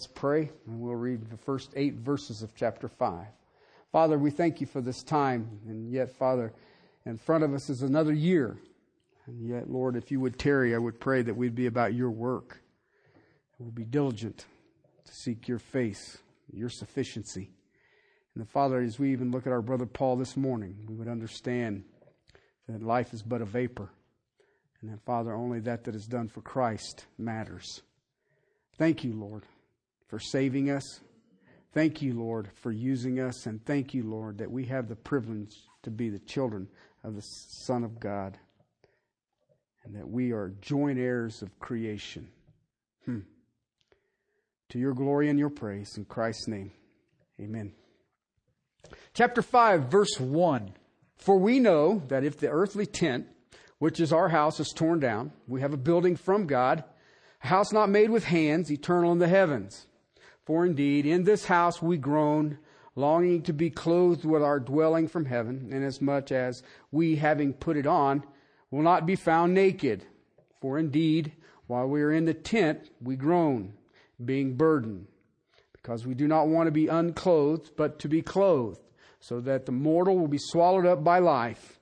let's pray, and we'll read the first eight verses of chapter 5. Father, we thank you for this time, and yet, Father, in front of us is another year. And yet, Lord, if you would tarry, I would pray that we'd be about your work. We'll be diligent to seek your face, your sufficiency. And the Father, as we even look at our brother Paul this morning, we would understand that life is but a vapor. And that, Father, only that that is done for Christ matters. Thank you, Lord, for saving us. Thank you, Lord, for using us, and thank you, Lord, that we have the privilege to be the children of the Son of God, and that we are joint heirs of creation. Hmm. To your glory and your praise, in Christ's name, amen. Chapter 5, verse 1. For we know that if the earthly tent, which is our house, is torn down, we have a building from God, a house not made with hands, eternal in the heavens. For indeed, in this house we groan, longing to be clothed with our dwelling from heaven, inasmuch as we, having put it on, will not be found naked. For indeed, while we are in the tent, we groan, being burdened, because we do not want to be unclothed, but to be clothed, so that the mortal will be swallowed up by life.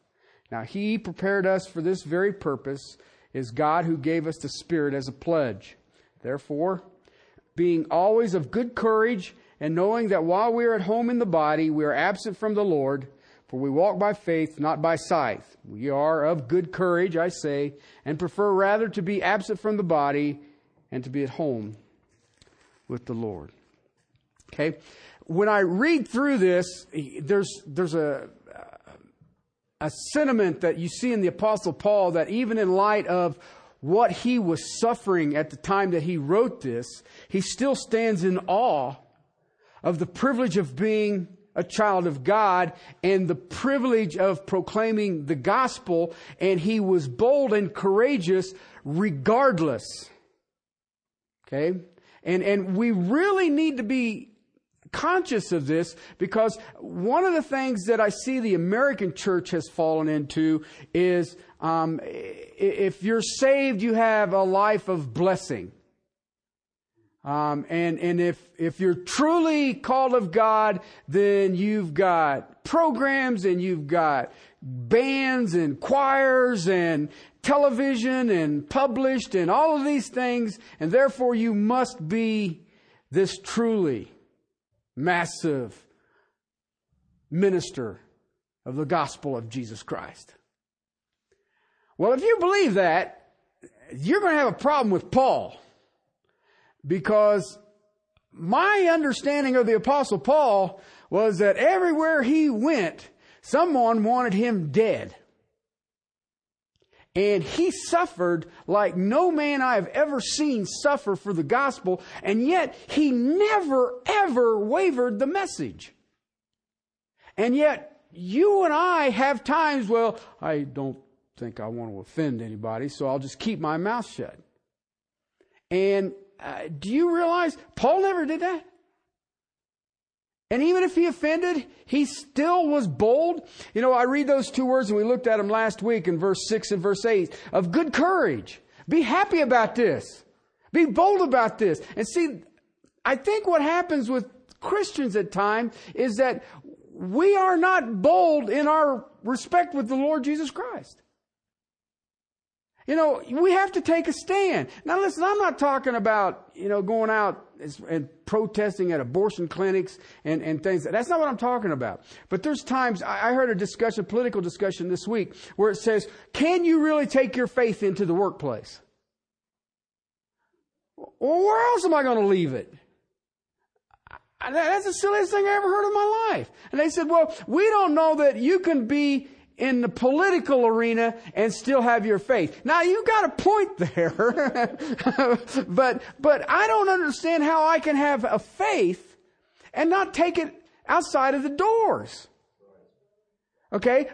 Now he prepared us for this very purpose, is God who gave us the Spirit as a pledge. Therefore, being always of good courage, and knowing that while we are at home in the body, we are absent from the Lord, for we walk by faith, not by sight. We are of good courage, I say, and prefer rather to be absent from the body and to be at home with the Lord. Okay? When I read through this, there's, there's a, a sentiment that you see in the Apostle Paul that even in light of what he was suffering at the time that he wrote this, he still stands in awe of the privilege of being a child of God and the privilege of proclaiming the gospel, and he was bold and courageous regardless. Okay? And, and we really need to be conscious of this because one of the things that I see the American church has fallen into is um, if you're saved, you have a life of blessing. Um, and and if if you're truly called of God, then you've got programs and you've got bands and choirs and television and published and all of these things, and therefore you must be this truly massive minister of the gospel of Jesus Christ. Well, if you believe that, you're going to have a problem with Paul. Because my understanding of the apostle Paul was that everywhere he went, someone wanted him dead. And he suffered like no man I have ever seen suffer for the gospel, and yet he never ever wavered the message. And yet you and I have times, well, I don't think I want to offend anybody, so I'll just keep my mouth shut. And uh, do you realize Paul never did that? And even if he offended, he still was bold. You know, I read those two words and we looked at them last week in verse 6 and verse 8 of good courage. Be happy about this. Be bold about this. And see, I think what happens with Christians at times is that we are not bold in our respect with the Lord Jesus Christ. You know, we have to take a stand. Now listen, I'm not talking about, you know, going out and protesting at abortion clinics and, and things. That's not what I'm talking about. But there's times, I heard a discussion, political discussion this week, where it says, can you really take your faith into the workplace? Well, where else am I going to leave it? That's the silliest thing I ever heard in my life. And they said, well, we don't know that you can be in the political arena and still have your faith. Now you got a point there, but, but I don't understand how I can have a faith and not take it outside of the doors. Okay?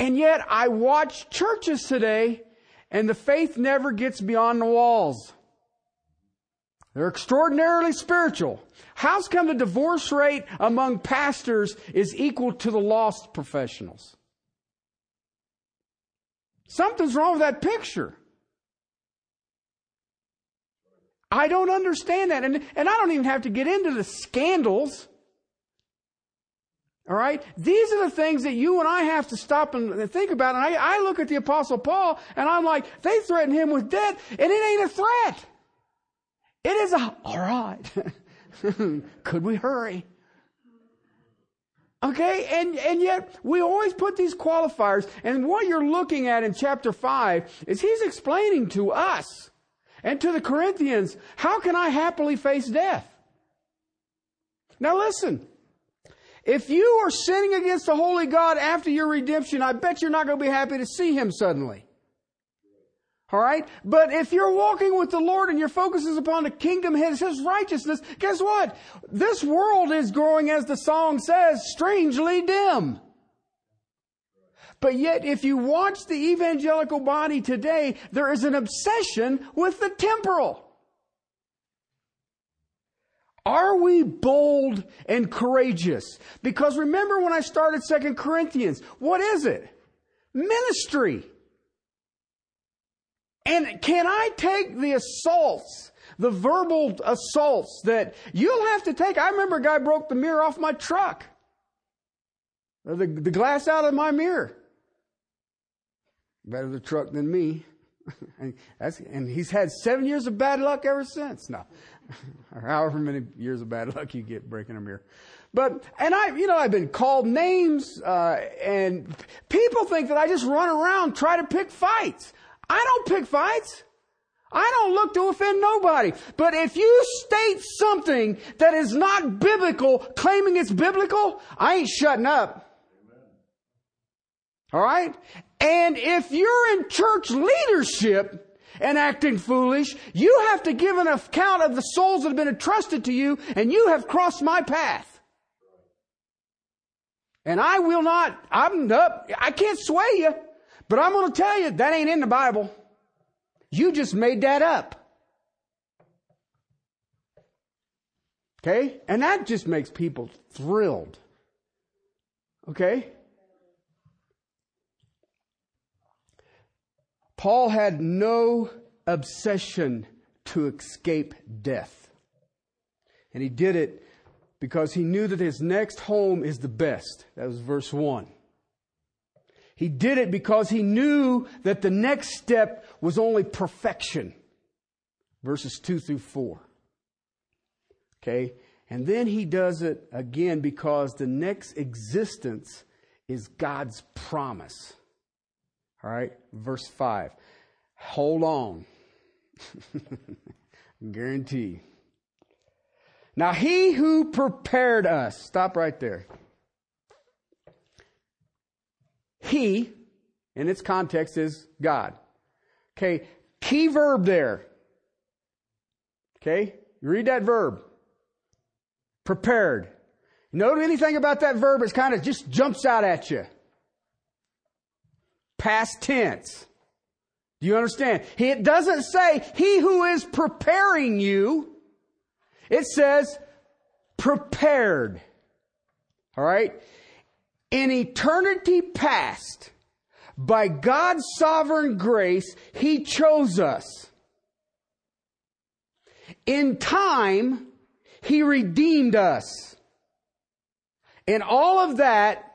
And yet I watch churches today and the faith never gets beyond the walls. They're extraordinarily spiritual. How's come the divorce rate among pastors is equal to the lost professionals? Something's wrong with that picture. I don't understand that. And, and I don't even have to get into the scandals. All right? These are the things that you and I have to stop and think about. And I, I look at the Apostle Paul and I'm like, they threaten him with death, and it ain't a threat. It is a, all right. Could we hurry? Okay, and, and yet we always put these qualifiers, and what you're looking at in chapter 5 is he's explaining to us and to the Corinthians, how can I happily face death? Now listen, if you are sinning against the holy God after your redemption, I bet you're not going to be happy to see him suddenly. All right? But if you're walking with the Lord and your focus is upon the kingdom, His, His righteousness, guess what? This world is growing, as the song says, strangely dim. But yet, if you watch the evangelical body today, there is an obsession with the temporal. Are we bold and courageous? Because remember when I started Second Corinthians, what is it? Ministry. And can I take the assaults, the verbal assaults that you'll have to take? I remember a guy broke the mirror off my truck, the, the glass out of my mirror. Better the truck than me. and, and he's had seven years of bad luck ever since. No, or however many years of bad luck you get breaking a mirror. But, and I, you know, I've been called names, uh, and people think that I just run around, try to pick fights. I don't pick fights. I don't look to offend nobody. But if you state something that is not biblical, claiming it's biblical, I ain't shutting up. All right? And if you're in church leadership and acting foolish, you have to give an account of the souls that have been entrusted to you, and you have crossed my path. And I will not, I'm up, I can't sway you. But I'm going to tell you, that ain't in the Bible. You just made that up. Okay? And that just makes people thrilled. Okay? Paul had no obsession to escape death. And he did it because he knew that his next home is the best. That was verse 1. He did it because he knew that the next step was only perfection. Verses 2 through 4. Okay? And then he does it again because the next existence is God's promise. All right? Verse 5. Hold on. Guarantee. Now, he who prepared us, stop right there. He, in its context, is God. Okay, key verb there. Okay, you read that verb. Prepared. Note anything about that verb, it kind of just jumps out at you. Past tense. Do you understand? It doesn't say, He who is preparing you. It says, prepared. All right? In eternity past, by God's sovereign grace, He chose us. In time, He redeemed us. And all of that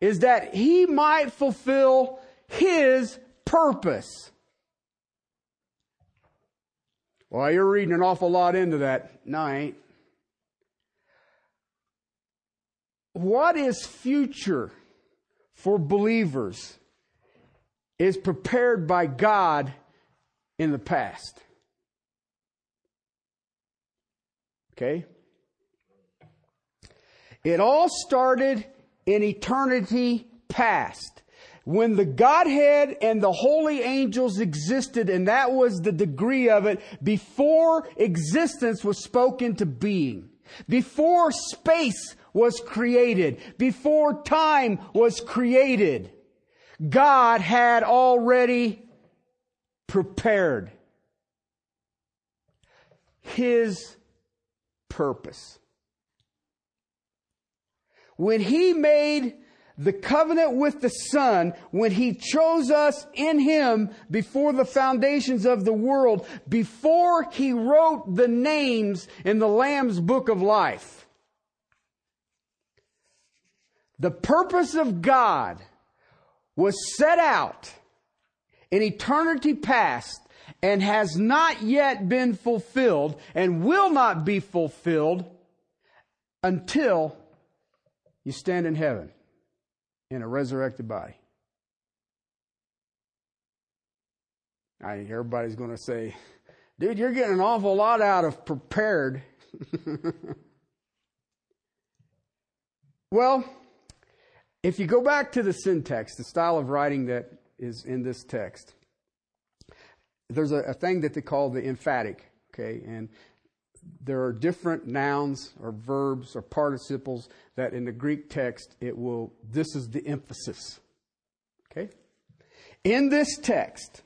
is that He might fulfill His purpose. Well, you're reading an awful lot into that. No, I ain't. What is future for believers is prepared by God in the past. Okay? It all started in eternity past. When the Godhead and the holy angels existed, and that was the degree of it, before existence was spoken to being. Before space was created, before time was created, God had already prepared His purpose. When He made the covenant with the Son when He chose us in Him before the foundations of the world, before He wrote the names in the Lamb's book of life. The purpose of God was set out in eternity past and has not yet been fulfilled and will not be fulfilled until you stand in heaven in a resurrected body. I, everybody's going to say, dude, you're getting an awful lot out of prepared. well, if you go back to the syntax, the style of writing that is in this text, there's a, a thing that they call the emphatic, okay? And there are different nouns or verbs or participles that in the Greek text it will, this is the emphasis. Okay? In this text,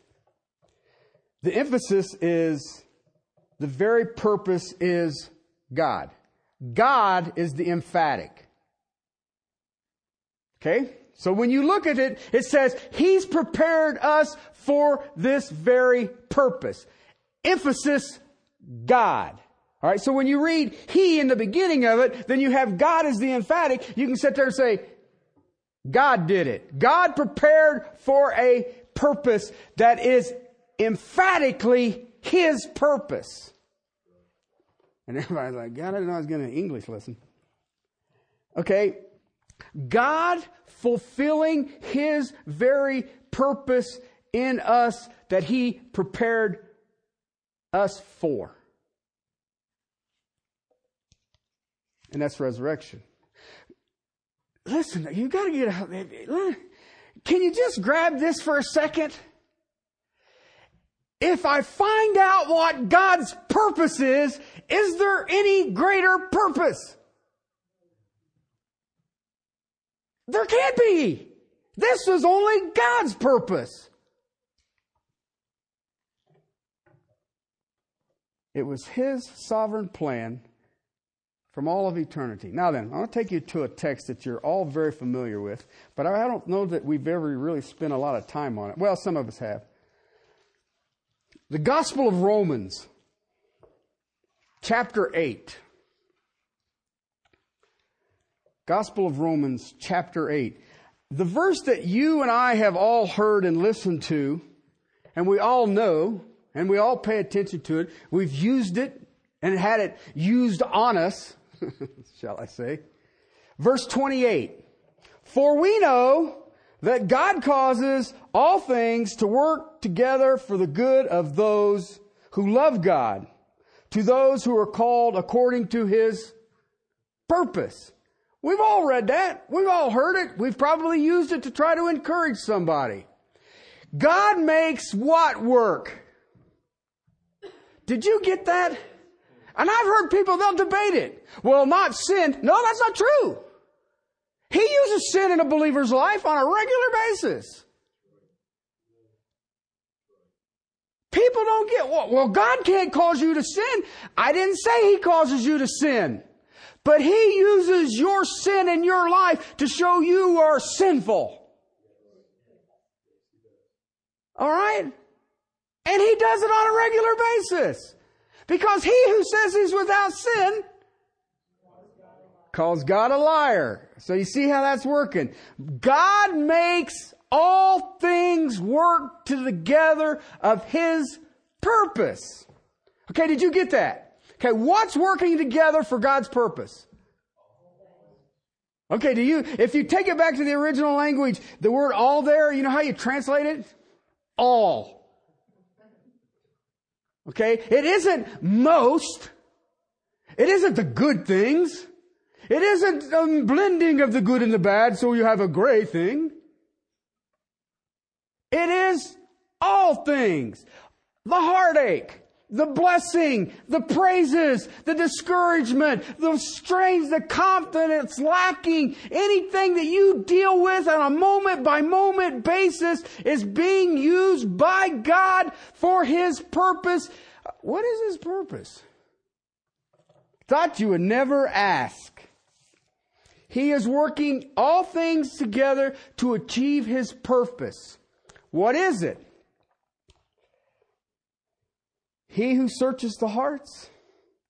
the emphasis is the very purpose is God. God is the emphatic. Okay? So when you look at it, it says, He's prepared us for this very purpose. Emphasis, God. All right. So when you read He in the beginning of it, then you have God as the emphatic. You can sit there and say, God did it. God prepared for a purpose that is emphatically His purpose. And everybody's like, God, I didn't know I was getting an English lesson. Okay. God fulfilling His very purpose in us that He prepared us for. And that's resurrection. Listen, you gotta get out. Can you just grab this for a second? If I find out what God's purpose is, is there any greater purpose? There can't be. This was only God's purpose. It was His sovereign plan from all of eternity. Now then, I want to take you to a text that you're all very familiar with, but I don't know that we've ever really spent a lot of time on it. Well, some of us have. The Gospel of Romans, chapter 8. Gospel of Romans, chapter 8. The verse that you and I have all heard and listened to, and we all know, and we all pay attention to it. We've used it and had it used on us, shall I say. Verse 28. For we know that God causes all things to work together for the good of those who love God, to those who are called according to his purpose. We've all read that. We've all heard it. We've probably used it to try to encourage somebody. God makes what work? Did you get that? And I've heard people, they'll debate it. Well, not sin. No, that's not true. He uses sin in a believer's life on a regular basis. People don't get, well, God can't cause you to sin. I didn't say He causes you to sin. But He uses your sin in your life to show you are sinful. All right? And He does it on a regular basis. Because He who says He's without sin calls God a liar. So you see how that's working. God makes all things work together of His purpose. Okay, did you get that? Okay, what's working together for God's purpose? Okay, do you, if you take it back to the original language, the word all there, you know how you translate it? All. Okay, it isn't most. It isn't the good things. It isn't a blending of the good and the bad so you have a gray thing. It is all things. The heartache, the blessing, the praises, the discouragement, the strains, the confidence lacking, anything that you deal with on a moment by moment basis is being used by God for His purpose. What is His purpose? Thought you would never ask. He is working all things together to achieve His purpose. What is it? He who searches the hearts.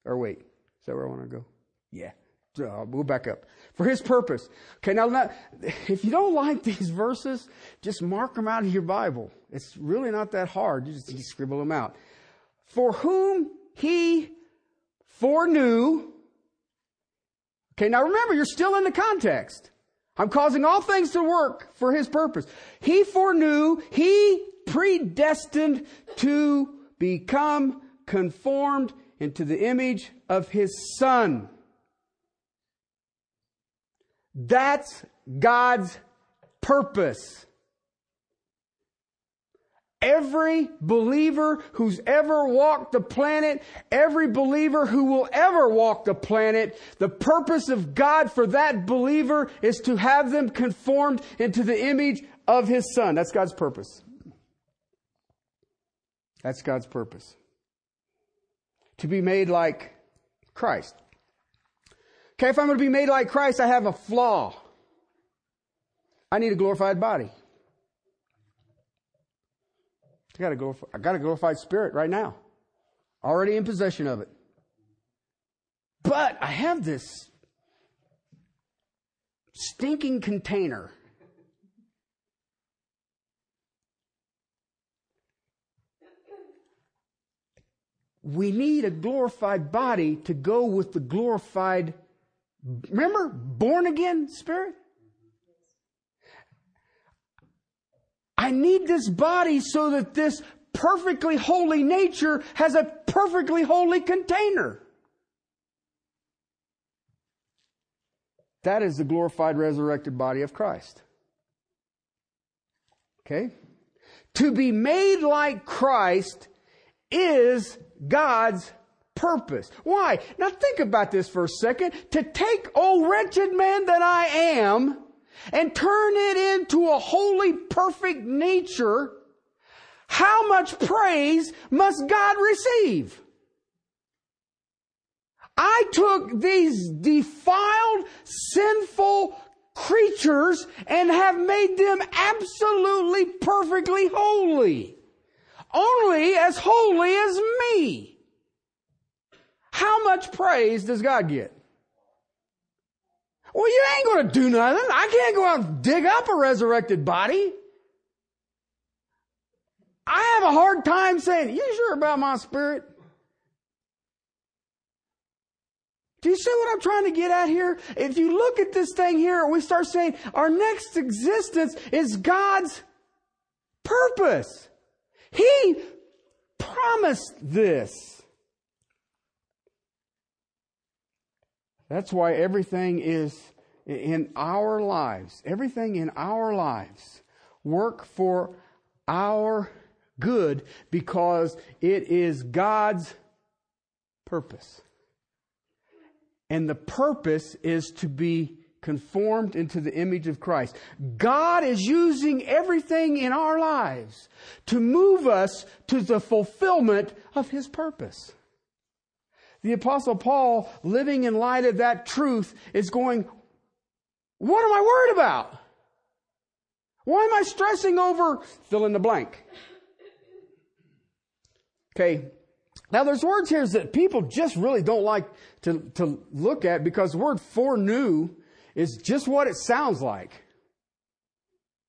Or wait, is that where I want to go? Yeah. I'll uh, move back up. For his purpose. Okay, now, now, if you don't like these verses, just mark them out of your Bible. It's really not that hard. You just you scribble them out. For whom he foreknew. Okay, now remember, you're still in the context. I'm causing all things to work for his purpose. He foreknew, he predestined to become conformed into the image of his son. That's God's purpose. Every believer who's ever walked the planet, every believer who will ever walk the planet, the purpose of God for that believer is to have them conformed into the image of His Son. That's God's purpose. That's God's purpose. To be made like Christ. Okay, if I'm going to be made like Christ, I have a flaw. I need a glorified body. I got a glorified, I got a glorified spirit right now. Already in possession of it. But I have this stinking container. We need a glorified body to go with the glorified Remember, born again spirit? I need this body so that this perfectly holy nature has a perfectly holy container. That is the glorified resurrected body of Christ. Okay? To be made like Christ is God's purpose. Why? Now think about this for a second. To take, oh wretched man that I am, and turn it into a holy, perfect nature, how much praise must God receive? I took these defiled, sinful creatures and have made them absolutely perfectly holy. Only as holy as me. How much praise does God get? Well, you ain't going to do nothing. I can't go out and dig up a resurrected body. I have a hard time saying, you sure about my spirit? Do you see what I'm trying to get at here? If you look at this thing here, we start saying our next existence is God's purpose. He promised this. That's why everything is in our lives, everything in our lives work for our good because it is God's purpose. And the purpose is to be conformed into the image of Christ. God is using everything in our lives to move us to the fulfillment of His purpose. The apostle Paul, living in light of that truth, is going, what am I worried about? Why am I stressing over fill in the blank? Okay. Now there's words here that people just really don't like to, to look at because the word foreknew is just what it sounds like.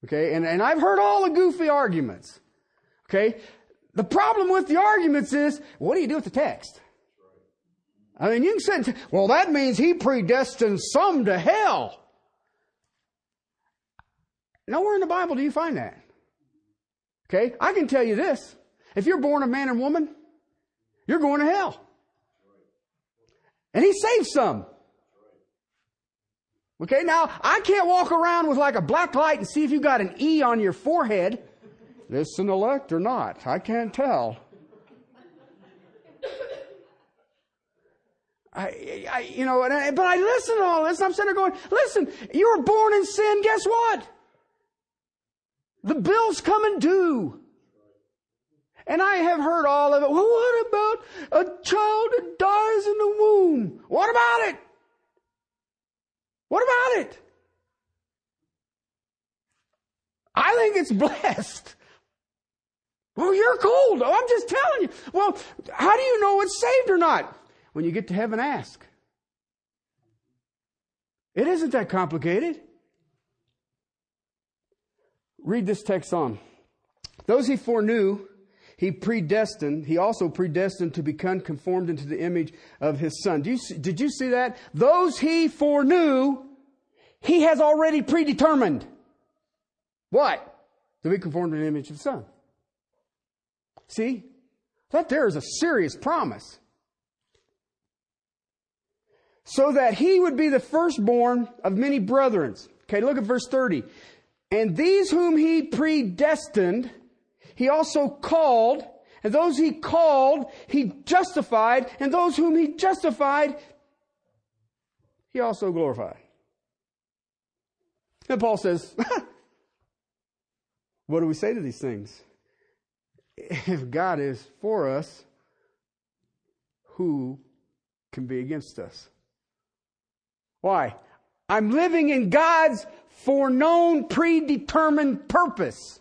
Okay. And, and I've heard all the goofy arguments. Okay. The problem with the arguments is, what do you do with the text? I mean, you can say, well, that means he predestined some to hell. Nowhere in the Bible do you find that. Okay? I can tell you this. If you're born a man and woman, you're going to hell. And he saved some. Okay, now I can't walk around with like a black light and see if you got an E on your forehead. This an elect or not. I can't tell. I, I, you know, I, but I listen to all this. I'm sitting there going, listen, you were born in sin. Guess what? The bill's coming due. And I have heard all of it. Well, what about a child that dies in the womb? What about it? What about it? I think it's blessed. Well, you're cold. Oh, I'm just telling you. Well, how do you know it's saved or not? When you get to heaven, ask. It isn't that complicated. Read this text on. Those he foreknew, he predestined. He also predestined to become conformed into the image of his son. You, did you see that? Those he foreknew, he has already predetermined. What? To be conformed to the image of the son. See? That there is a serious promise. So that he would be the firstborn of many brethren. Okay, look at verse 30. And these whom he predestined, he also called, and those he called, he justified, and those whom he justified, he also glorified. And Paul says, What do we say to these things? If God is for us, who can be against us? Why? I'm living in God's foreknown, predetermined purpose.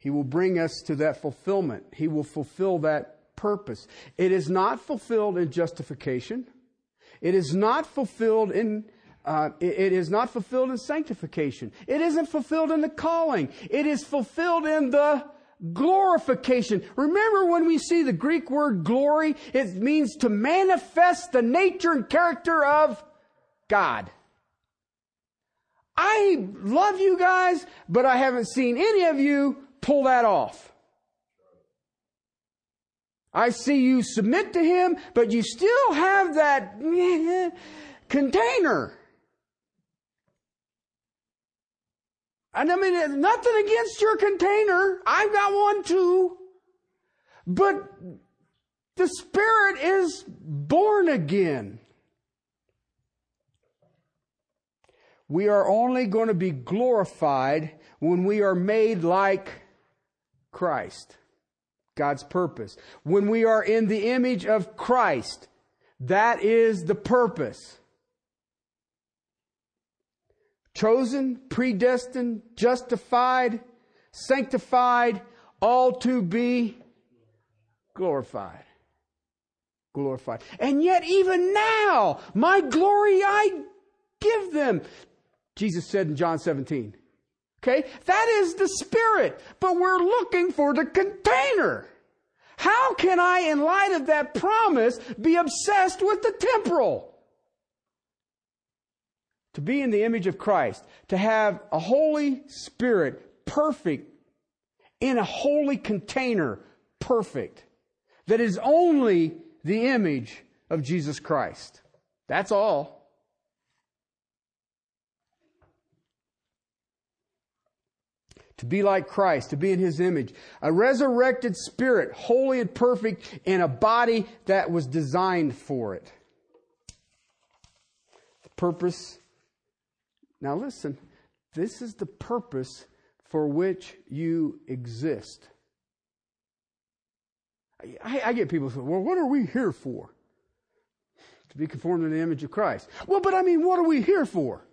He will bring us to that fulfillment. He will fulfill that purpose. It is not fulfilled in justification. It is not fulfilled in uh, it, is not fulfilled in sanctification. It isn't fulfilled in the calling. It is fulfilled in the glorification. Remember when we see the Greek word glory, it means to manifest the nature and character of God. I love you guys, but I haven't seen any of you pull that off. I see you submit to Him, but you still have that container. And I mean, nothing against your container. I've got one too. But the Spirit is born again. We are only going to be glorified when we are made like Christ. God's purpose. When we are in the image of Christ, that is the purpose chosen, predestined, justified, sanctified, all to be glorified. Glorified. And yet, even now, my glory I give them. Jesus said in John 17. Okay? That is the Spirit, but we're looking for the container. How can I, in light of that promise, be obsessed with the temporal? to be in the image of Christ, to have a Holy Spirit perfect in a holy container, perfect, that is only the image of Jesus Christ. That's all. To be like Christ, to be in His image. A resurrected spirit, holy and perfect, in a body that was designed for it. The purpose now, listen, this is the purpose for which you exist. I, I get people say, well, what are we here for? To be conformed to the image of Christ. Well, but I mean, what are we here for?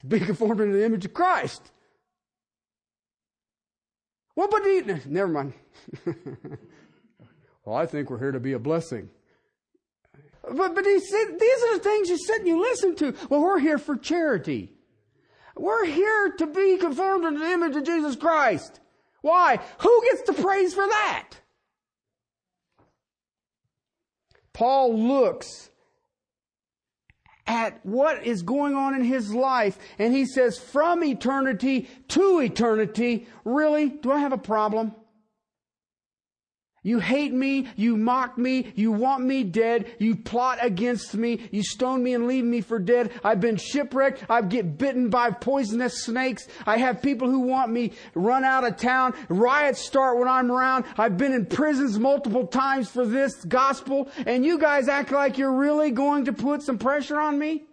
To be conformed to the image of Christ. Well, but he, never mind. well, I think we're here to be a blessing. But, but he said, these are the things you sit and you listen to. Well, we're here for charity. We're here to be conformed to the image of Jesus Christ. Why? Who gets the praise for that? Paul looks at what is going on in his life. And he says, from eternity to eternity, really, do I have a problem? You hate me, you mock me, you want me dead, you plot against me, you stone me and leave me for dead. I've been shipwrecked, I get bitten by poisonous snakes. I have people who want me run out of town. Riots start when I'm around. I've been in prisons multiple times for this gospel, and you guys act like you're really going to put some pressure on me?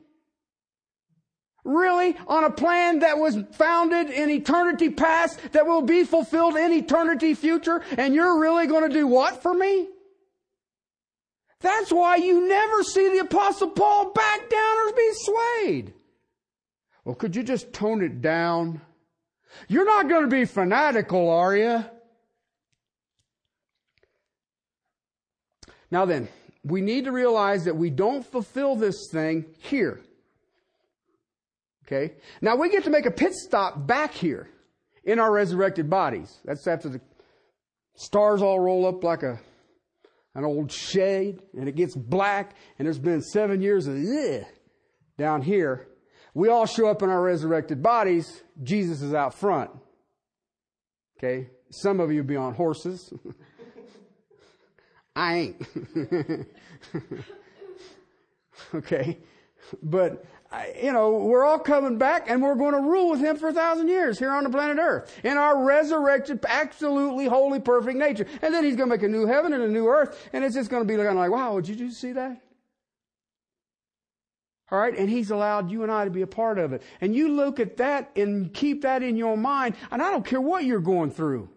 Really? On a plan that was founded in eternity past that will be fulfilled in eternity future? And you're really going to do what for me? That's why you never see the apostle Paul back down or be swayed. Well, could you just tone it down? You're not going to be fanatical, are you? Now then, we need to realize that we don't fulfill this thing here. Okay? Now we get to make a pit stop back here in our resurrected bodies. That's after the stars all roll up like a an old shade and it gets black and there's been seven years of ugh, down here. We all show up in our resurrected bodies. Jesus is out front. Okay? Some of you be on horses. I ain't. okay? But, you know, we're all coming back and we're going to rule with Him for a thousand years here on the planet Earth in our resurrected, absolutely holy, perfect nature. And then He's going to make a new heaven and a new earth and it's just going to be kind of like, wow, did you see that? All right. And he's allowed you and I to be a part of it. And you look at that and keep that in your mind. And I don't care what you're going through.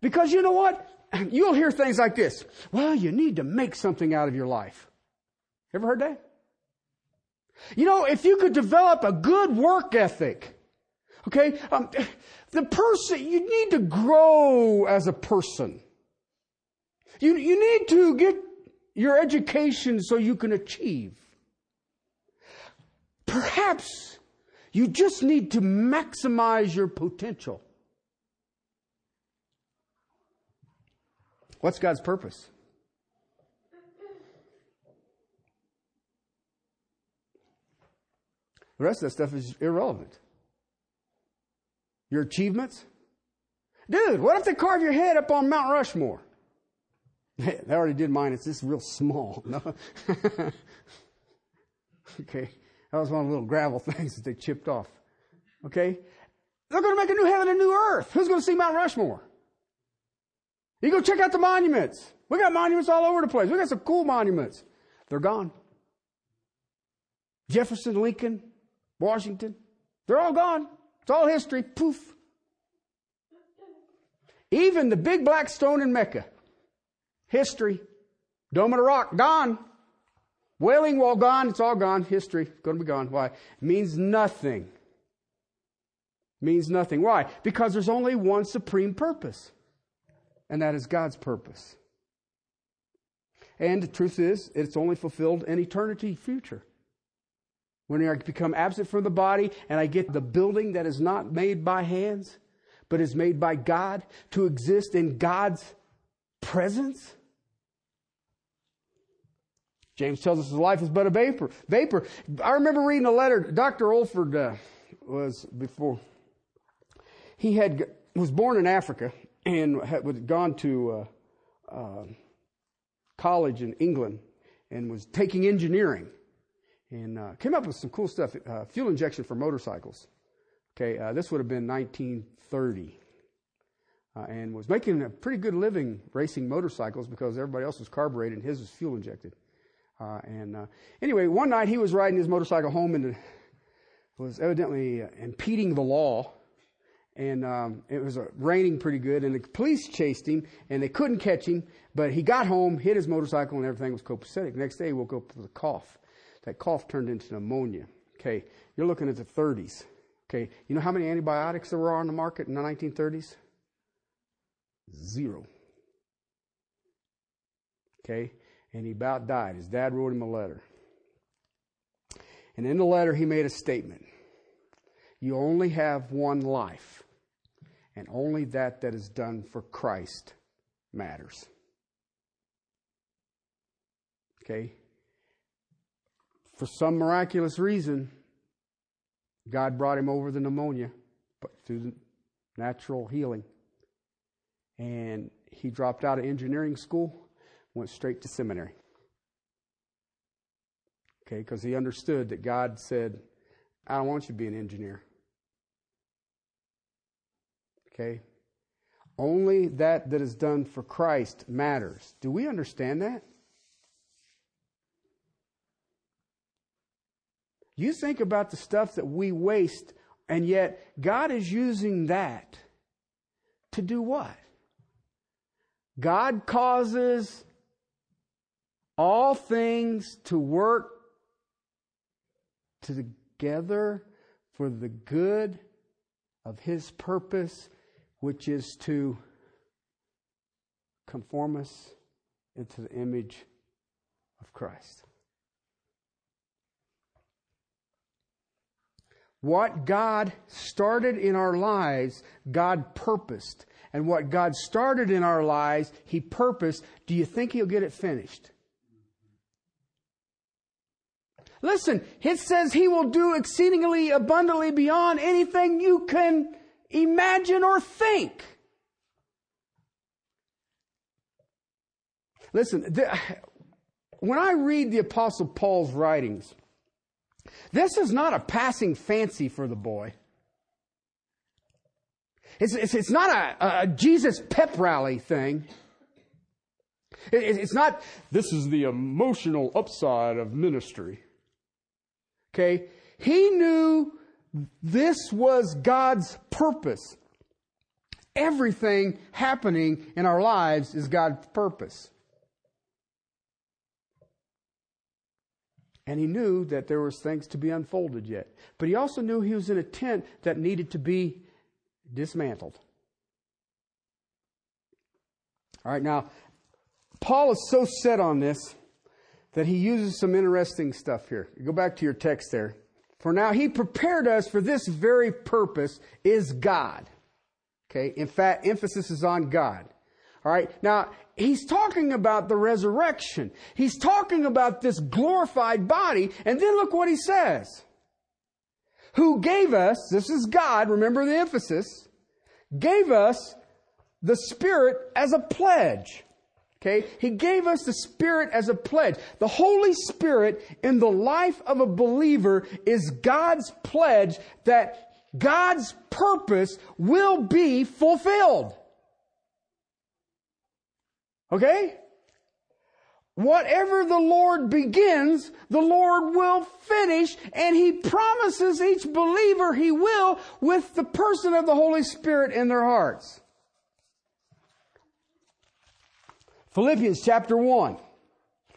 Because you know what? You'll hear things like this. Well, you need to make something out of your life. Ever heard that? You know, if you could develop a good work ethic, okay, um, the person, you need to grow as a person. You, you need to get your education so you can achieve. Perhaps you just need to maximize your potential. What's God's purpose? The rest of that stuff is irrelevant. Your achievements? Dude, what if they carve your head up on Mount Rushmore? They already did mine. It's just real small. No. okay. That was one of the little gravel things that they chipped off. Okay. They're going to make a new heaven and a new earth. Who's going to see Mount Rushmore? You go check out the monuments. We got monuments all over the place. We got some cool monuments. They're gone. Jefferson, Lincoln, Washington. They're all gone. It's all history. Poof. Even the big black stone in Mecca. History. Dome of the Rock, gone. Wailing Wall, gone. It's all gone. History. Going to be gone. Why? Means nothing. means nothing. Why? Because there's only one supreme purpose, and that is God's purpose. And the truth is, it's only fulfilled in eternity future. When I become absent from the body and I get the building that is not made by hands, but is made by God to exist in God's presence, James tells us his life is but a vapor. Vapor. I remember reading a letter. Dr. Olford uh, was before he had was born in Africa and had gone to uh, uh, college in England and was taking engineering and uh, came up with some cool stuff. Uh, fuel injection for motorcycles. Okay, uh, this would have been 1930. and was making a pretty good living racing motorcycles because everybody else was carbureted and his was fuel injected. Uh, and uh, anyway, one night he was riding his motorcycle home and was evidently uh, impeding the law. And um, it was uh, raining pretty good, and the police chased him, and they couldn't catch him. But he got home, hit his motorcycle, and everything was copacetic. Next day, he woke up with a cough. That cough turned into pneumonia. Okay, you're looking at the 30s. Okay, you know how many antibiotics there were on the market in the 1930s? Zero. Okay, and he about died. His dad wrote him a letter. And in the letter, he made a statement You only have one life, and only that that is done for Christ matters. Okay? For some miraculous reason, God brought him over the pneumonia but through natural healing. And he dropped out of engineering school went straight to seminary. Okay, because he understood that God said, I don't want you to be an engineer. Okay? Only that that is done for Christ matters. Do we understand that? You think about the stuff that we waste, and yet God is using that to do what? God causes all things to work together for the good of his purpose, which is to conform us into the image of Christ. What God started in our lives, God purposed. And what God started in our lives, He purposed. Do you think He'll get it finished? Listen, it says He will do exceedingly abundantly beyond anything you can imagine or think. Listen, the, when I read the Apostle Paul's writings, this is not a passing fancy for the boy. It's, it's, it's not a, a, Jesus pep rally thing. It, it's not, this is the emotional upside of ministry. Okay? He knew this was God's purpose. Everything happening in our lives is God's purpose. And he knew that there was things to be unfolded yet. But he also knew he was in a tent that needed to be dismantled. All right, now, Paul is so set on this that he uses some interesting stuff here. Go back to your text there. For now, he prepared us for this very purpose is God. Okay, in fact, emphasis is on God. All right, now, he's talking about the resurrection. He's talking about this glorified body. And then look what he says. Who gave us, this is God, remember the emphasis, gave us the Spirit as a pledge. Okay? He gave us the Spirit as a pledge. The Holy Spirit in the life of a believer is God's pledge that God's purpose will be fulfilled. Okay? Whatever the Lord begins, the Lord will finish, and He promises each believer He will with the person of the Holy Spirit in their hearts. Philippians chapter 1,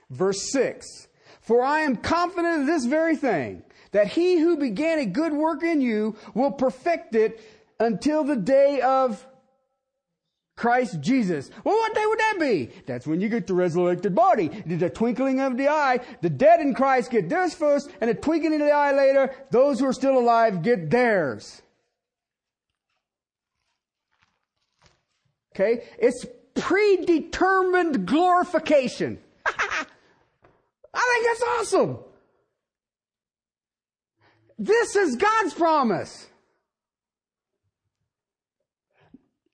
verse 6. For I am confident of this very thing, that He who began a good work in you will perfect it until the day of Christ Jesus. Well, what day would that be? That's when you get the resurrected body. The twinkling of the eye. The dead in Christ get theirs first, and the twinkling of the eye later, those who are still alive get theirs. Okay? It's predetermined glorification. I think that's awesome. This is God's promise.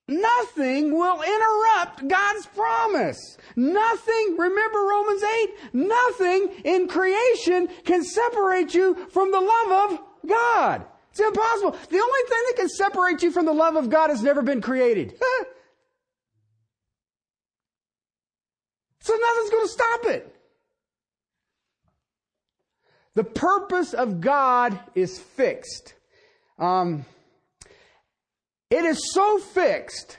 Nothing will interrupt God's promise. Nothing, remember Romans 8? Nothing in creation can separate you from the love of God. It's impossible. The only thing that can separate you from the love of God has never been created. so nothing's going to stop it. The purpose of God is fixed. Um, it is so fixed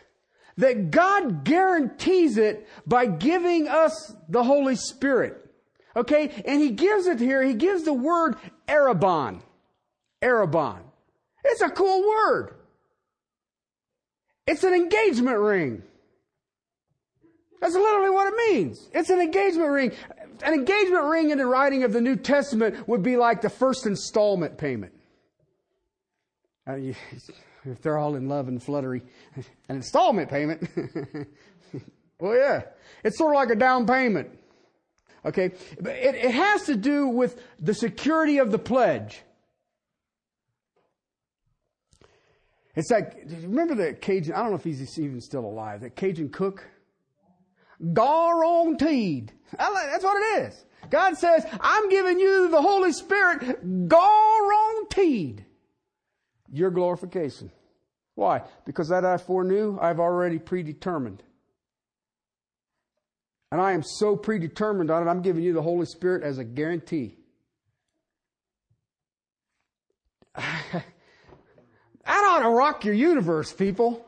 that God guarantees it by giving us the Holy Spirit. Okay? And He gives it here, He gives the word arrabon. Arrabon. It's a cool word. It's an engagement ring. That's literally what it means. It's an engagement ring. An engagement ring in the writing of the New Testament would be like the first installment payment. Uh, if they're all in love and fluttery. An installment payment. well, yeah. It's sort of like a down payment. Okay. It, it has to do with the security of the pledge. It's like, remember the Cajun, I don't know if he's even still alive, that Cajun cook? Guaranteed. That's what it is. God says, I'm giving you the Holy Spirit guaranteed your glorification. Why? Because that I foreknew, I've already predetermined. And I am so predetermined on it, I'm giving you the Holy Spirit as a guarantee. that ought to rock your universe, people.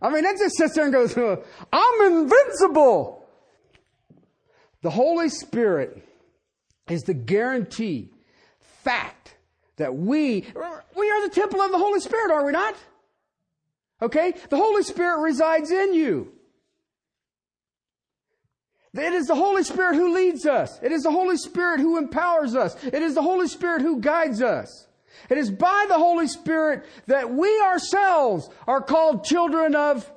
I mean, that just sits there and goes, I'm invincible. The Holy Spirit is the guarantee, fact, that we, we are the temple of the Holy Spirit, are we not? Okay? The Holy Spirit resides in you. It is the Holy Spirit who leads us. It is the Holy Spirit who empowers us. It is the Holy Spirit who guides us. It is by the Holy Spirit that we ourselves are called children of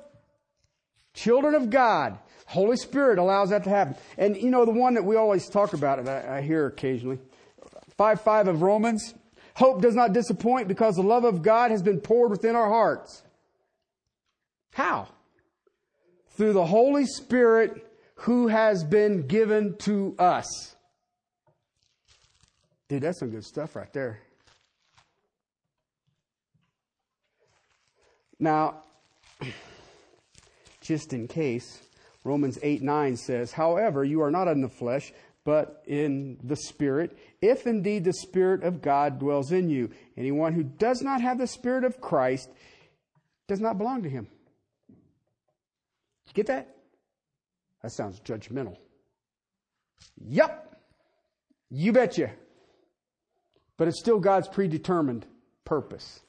children of God. Holy Spirit allows that to happen. And you know the one that we always talk about, and I, I hear occasionally, five five of Romans. Hope does not disappoint because the love of God has been poured within our hearts. How? Through the Holy Spirit who has been given to us. Dude, that's some good stuff right there. Now, just in case, Romans 8 9 says, However, you are not in the flesh, but in the Spirit, if indeed the Spirit of God dwells in you. Anyone who does not have the Spirit of Christ does not belong to him. Get that? That sounds judgmental. Yep. You betcha. But it's still God's predetermined purpose.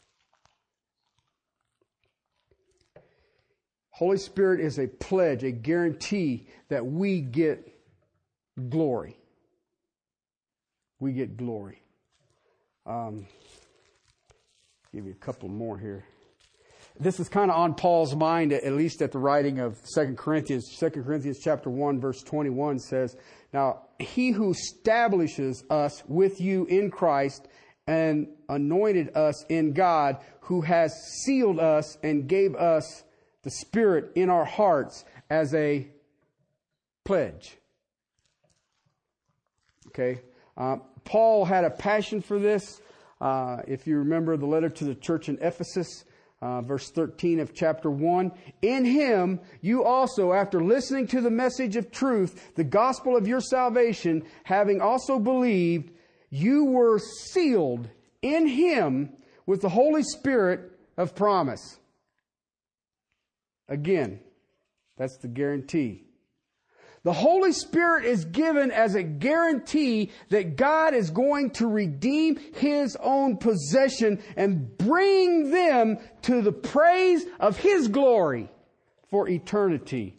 Holy Spirit is a pledge, a guarantee that we get glory. We get glory. Um, give you a couple more here. This is kind of on Paul's mind, at least at the writing of Second Corinthians. Second Corinthians chapter 1, verse 21 says, Now he who establishes us with you in Christ and anointed us in God, who has sealed us and gave us the Spirit in our hearts as a pledge. Okay? Uh, Paul had a passion for this. Uh, if you remember the letter to the church in Ephesus, uh, verse 13 of chapter 1. In him, you also, after listening to the message of truth, the gospel of your salvation, having also believed, you were sealed in him with the Holy Spirit of promise. Again, that's the guarantee. The Holy Spirit is given as a guarantee that God is going to redeem His own possession and bring them to the praise of His glory for eternity.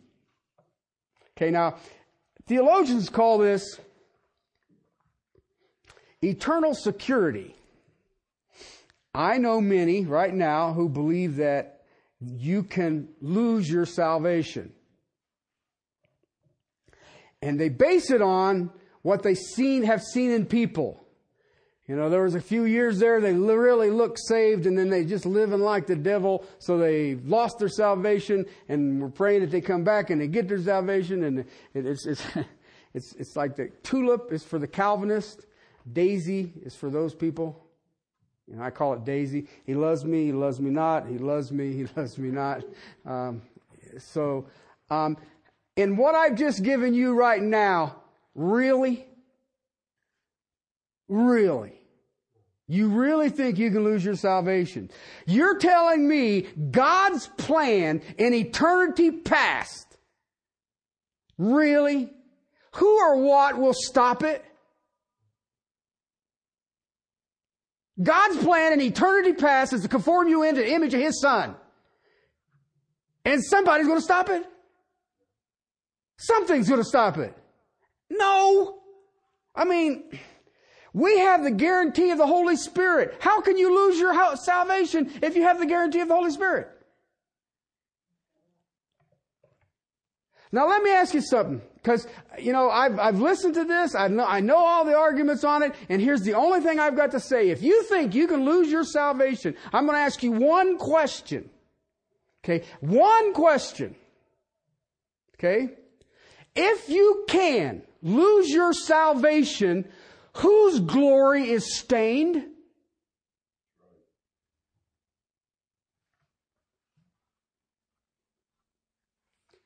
Okay, now, theologians call this eternal security. I know many right now who believe that you can lose your salvation. And they base it on what they seen, have seen in people. You know, there was a few years there, they really looked saved and then they just living like the devil. So they lost their salvation and we're praying that they come back and they get their salvation. And it's, it's, it's, it's like the tulip is for the Calvinist. Daisy is for those people. You know, I call it Daisy. He loves me, he loves me not. He loves me, he loves me not. Um, so, um, in what I've just given you right now, really? Really? You really think you can lose your salvation? You're telling me God's plan in eternity past. Really? Who or what will stop it? God's plan in eternity past is to conform you into the image of His Son. And somebody's going to stop it. Something's going to stop it. No. I mean, we have the guarantee of the Holy Spirit. How can you lose your salvation if you have the guarantee of the Holy Spirit? Now let me ask you something, because you know I've I've listened to this. I know I know all the arguments on it, and here's the only thing I've got to say. If you think you can lose your salvation, I'm going to ask you one question. Okay, one question. Okay, if you can lose your salvation, whose glory is stained?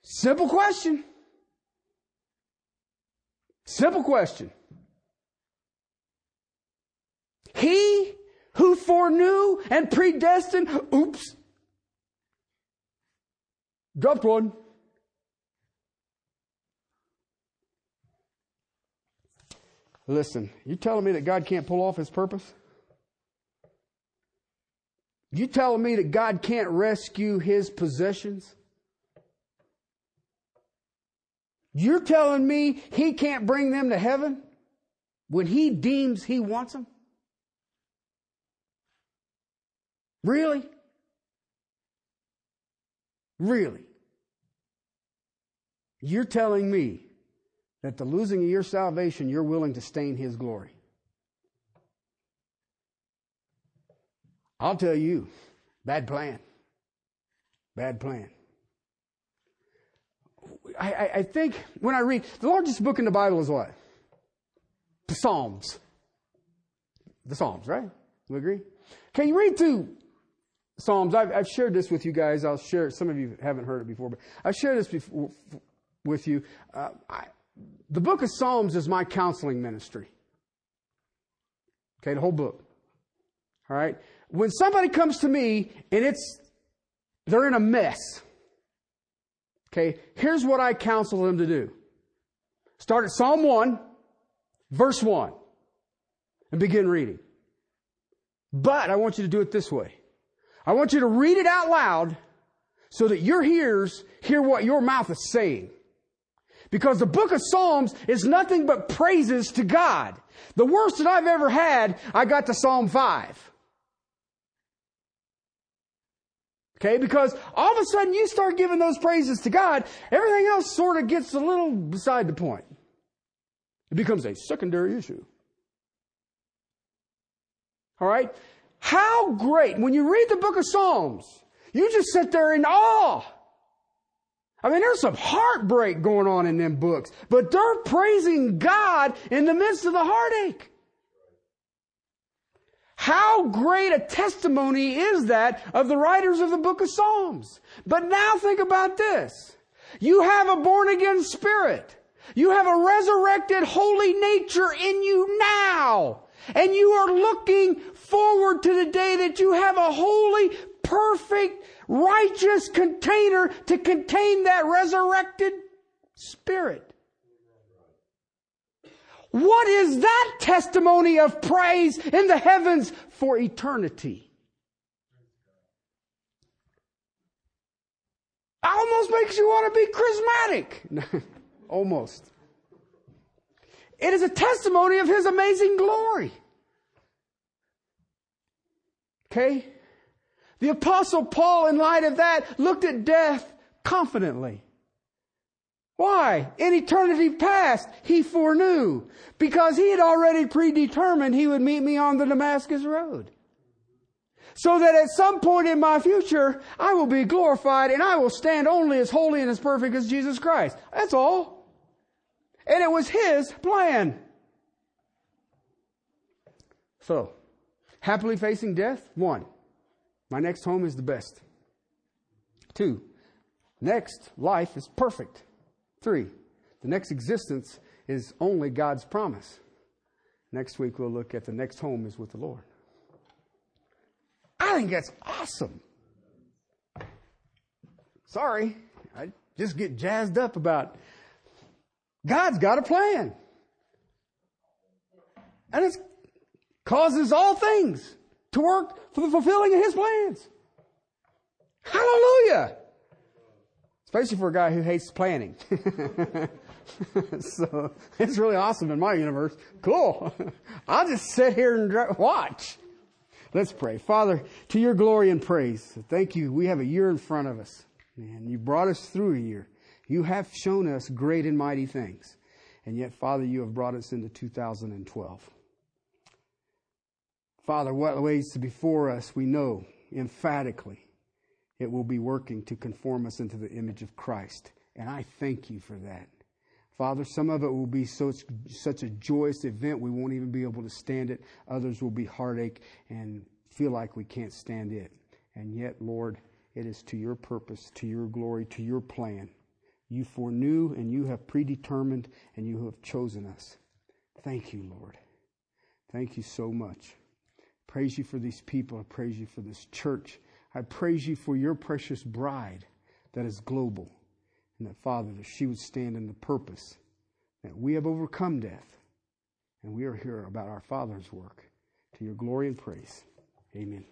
Simple question. Simple question. He who foreknew and predestined, oops, dropped one. Listen, you telling me that God can't pull off his purpose? You telling me that God can't rescue his possessions? You're telling me he can't bring them to heaven when he deems he wants them? Really? Really? You're telling me that the losing of your salvation, you're willing to stain his glory. I'll tell you, bad plan. Bad plan. I, I, think when I read, the largest book in the Bible is what? The Psalms. The Psalms, right? We agree? Can you read through Psalms? I've, I've shared this with you guys. I'll share Some of you haven't heard it before, but I've shared this before, with you. Uh, I, the book of Psalms is my counseling ministry. Okay, the whole book. All right? When somebody comes to me and it's, they're in a mess. Okay, here's what I counsel them to do. Start at Psalm 1, verse 1, and begin reading. But I want you to do it this way. I want you to read it out loud so that your ears hear what your mouth is saying. Because the book of Psalms is nothing but praises to God. The worst that I've ever had, I got to Psalm 5. Okay, because all of a sudden you start giving those praises to God, everything else sort of gets a little beside the point. It becomes a secondary issue. All right? How great, when you read the book of Psalms, you just sit there in awe I mean, there's some heartbreak going on in them books, but they're praising God in the midst of the heartache. How great a testimony is that of the writers of the book of Psalms? But now think about this. You have a born again spirit. You have a resurrected holy nature in you now. And you are looking forward to the day that you have a holy, perfect, righteous container to contain that resurrected spirit. What is that testimony of praise in the heavens for eternity? Almost makes you want to be charismatic. Almost. It is a testimony of His amazing glory. Okay? The apostle Paul, in light of that, looked at death confidently. Why? In eternity past, he foreknew. Because he had already predetermined he would meet me on the Damascus road. So that at some point in my future, I will be glorified and I will stand only as holy and as perfect as Jesus Christ. That's all. And it was his plan. So, happily facing death, one. My next home is the best. Two, next life is perfect. Three, the next existence is only God's promise. Next week we'll look at the next home is with the Lord. I think that's awesome. Sorry, I just get jazzed up about God's got a plan. And it causes all things to work for the fulfilling of His plans. Hallelujah! Especially for a guy who hates planning. so it's really awesome in my universe. Cool. I'll just sit here and watch. Let's pray. Father, to your glory and praise, thank you. We have a year in front of us. And you brought us through a year. You have shown us great and mighty things. And yet, Father, you have brought us into 2012. Father, what ways before us we know emphatically it will be working to conform us into the image of Christ. And I thank you for that. Father, some of it will be such, such a joyous event we won't even be able to stand it. Others will be heartache and feel like we can't stand it. And yet, Lord, it is to your purpose, to your glory, to your plan. You foreknew and you have predetermined and you have chosen us. Thank you, Lord. Thank you so much. Praise you for these people. I praise you for this church. I praise you for your precious bride that is global. And that, Father, that she would stand in the purpose that we have overcome death And we are here about our Father's work to your glory and praise. Amen.